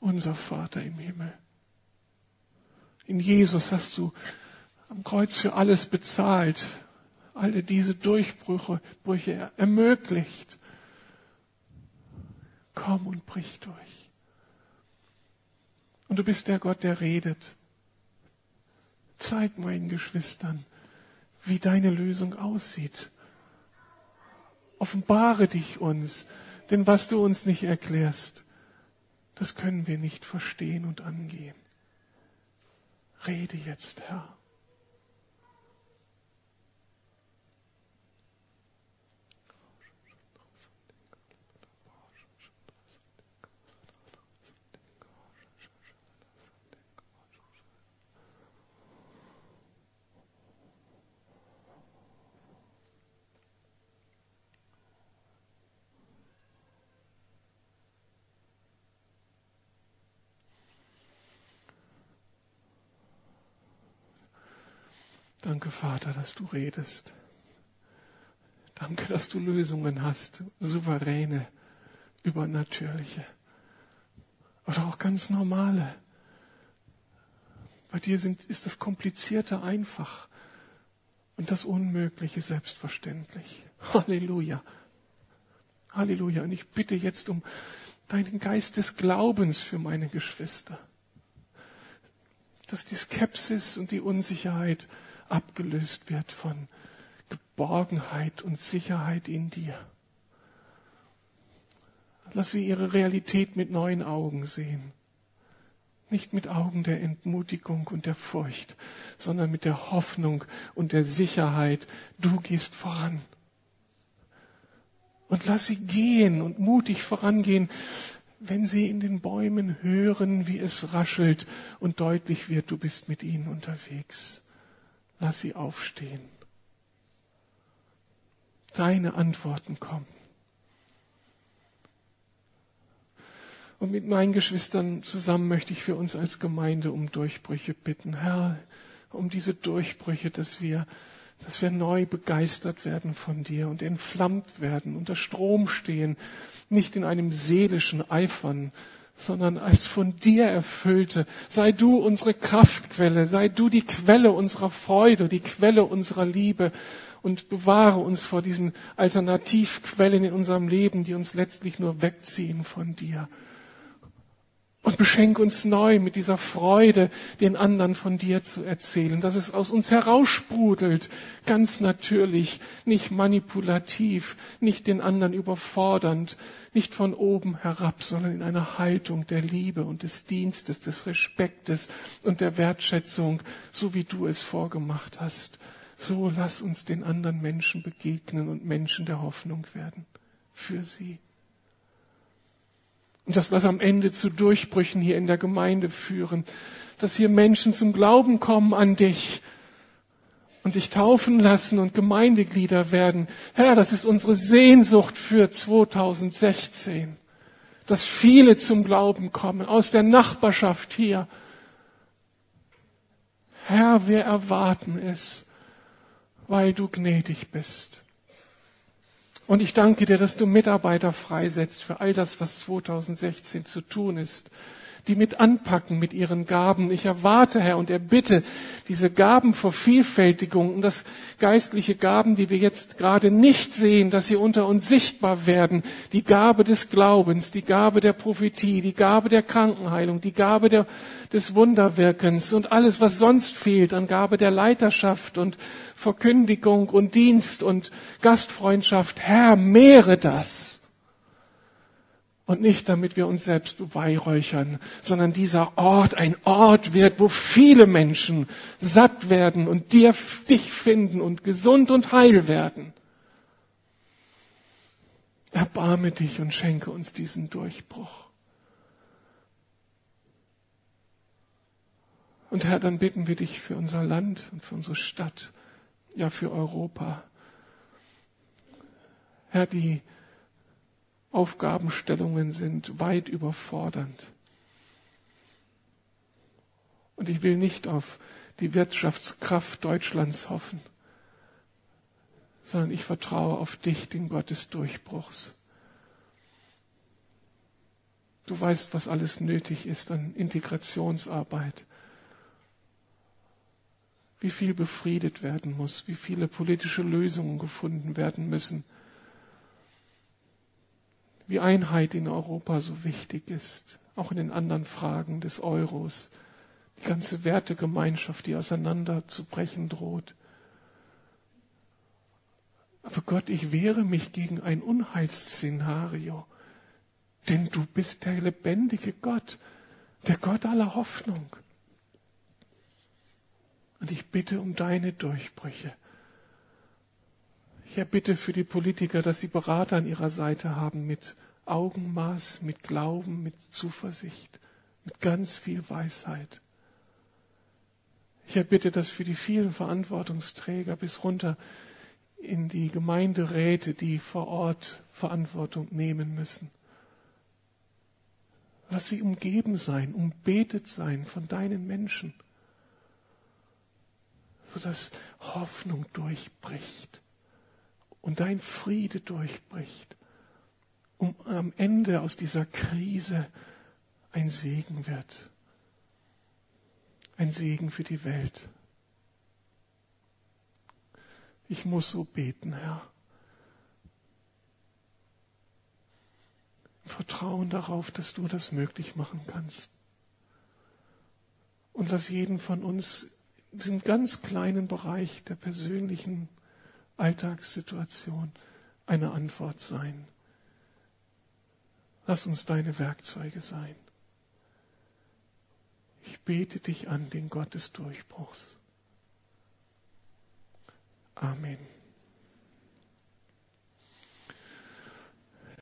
unser Vater im Himmel. In Jesus hast du am Kreuz für alles bezahlt, alle diese Durchbrüche Brüche ermöglicht. Komm und brich durch. Und du bist der Gott, der redet. Zeig meinen Geschwistern, wie deine Lösung aussieht. Offenbare dich uns, denn was du uns nicht erklärst, das können wir nicht verstehen und angehen. Rede jetzt, Herr. Danke, Vater, dass du redest. Danke, dass du Lösungen hast, souveräne, übernatürliche oder auch ganz normale. Bei dir sind, ist das Komplizierte einfach und das Unmögliche selbstverständlich. Halleluja. Halleluja. Und ich bitte jetzt um deinen Geist des Glaubens für meine Geschwister, dass die Skepsis und die Unsicherheit abgelöst wird von Geborgenheit und Sicherheit in dir. Lass sie ihre Realität mit neuen Augen sehen. Nicht mit Augen der Entmutigung und der Furcht, sondern mit der Hoffnung und der Sicherheit, du gehst voran. Und lass sie gehen und mutig vorangehen, wenn sie in den Bäumen hören, wie es raschelt und deutlich wird, du bist mit ihnen unterwegs. Lass sie aufstehen. Deine Antworten kommen. Und mit meinen Geschwistern zusammen möchte ich für uns als Gemeinde um Durchbrüche bitten. Herr, um diese Durchbrüche, dass wir, dass wir neu begeistert werden von dir und entflammt werden, unter Strom stehen, nicht in einem seelischen Eifern, sondern als von dir erfüllte. Sei du unsere Kraftquelle, sei du die Quelle unserer Freude, die Quelle unserer Liebe und bewahre uns vor diesen Alternativquellen in unserem Leben, die uns letztlich nur wegziehen von dir. Und beschenk uns neu mit dieser Freude, den anderen von dir zu erzählen, dass es aus uns heraussprudelt, ganz natürlich, nicht manipulativ, nicht den anderen überfordernd, nicht von oben herab, sondern in einer Haltung der Liebe und des Dienstes, des Respektes und der Wertschätzung, so wie du es vorgemacht hast. So lass uns den anderen Menschen begegnen und Menschen der Hoffnung werden für sie. Und das, was am Ende zu Durchbrüchen hier in der Gemeinde führen, dass hier Menschen zum Glauben kommen an dich und sich taufen lassen und Gemeindeglieder werden. Herr, das ist unsere Sehnsucht für 2016, dass viele zum Glauben kommen aus der Nachbarschaft hier. Herr, wir erwarten es, weil du gnädig bist. Und ich danke dir, dass du Mitarbeiter freisetzt für all das, was 2016 zu tun ist, die mit anpacken mit ihren Gaben. Ich erwarte, Herr, und erbitte diese Gabenvervielfältigung und das geistliche Gaben, die wir jetzt gerade nicht sehen, dass sie unter uns sichtbar werden. Die Gabe des Glaubens, die Gabe der Prophetie, die Gabe der Krankenheilung, die Gabe der, des Wunderwirkens und alles, was sonst fehlt an Gabe der Leiterschaft und Verkündigung und Dienst und Gastfreundschaft. Herr, mehre das. Und nicht, damit wir uns selbst beweihräuchern, sondern dieser Ort ein Ort wird, wo viele Menschen satt werden und dir, dich finden und gesund und heil werden. Erbarme dich und schenke uns diesen Durchbruch. Und Herr, dann bitten wir dich für unser Land und für unsere Stadt ja für Europa. Herr, die Aufgabenstellungen sind weit überfordernd. Und ich will nicht auf die Wirtschaftskraft Deutschlands hoffen, sondern ich vertraue auf dich, den Gott des Durchbruchs. Du weißt, was alles nötig ist an Integrationsarbeit wie viel befriedet werden muss, wie viele politische Lösungen gefunden werden müssen, wie Einheit in Europa so wichtig ist, auch in den anderen Fragen des Euros, die ganze Wertegemeinschaft, die auseinanderzubrechen droht. Aber Gott, ich wehre mich gegen ein Unheilsszenario, denn du bist der lebendige Gott, der Gott aller Hoffnung. Und ich bitte um deine Durchbrüche. Ich erbitte für die Politiker, dass sie Berater an ihrer Seite haben mit Augenmaß, mit Glauben, mit Zuversicht, mit ganz viel Weisheit. Ich erbitte das für die vielen Verantwortungsträger bis runter in die Gemeinderäte, die vor Ort Verantwortung nehmen müssen. Lass sie umgeben sein, umbetet sein von deinen Menschen, sodass Hoffnung durchbricht und dein Friede durchbricht, um am Ende aus dieser Krise ein Segen wird ein Segen für die Welt. Ich muss so beten, Herr. Vertrauen darauf, dass du das möglich machen kannst. Und lass jeden von uns in ganz kleinen Bereich der persönlichen Alltagssituation eine Antwort sein. Lass uns deine Werkzeuge sein. Ich bete dich an, den Gott des Durchbruchs. Amen.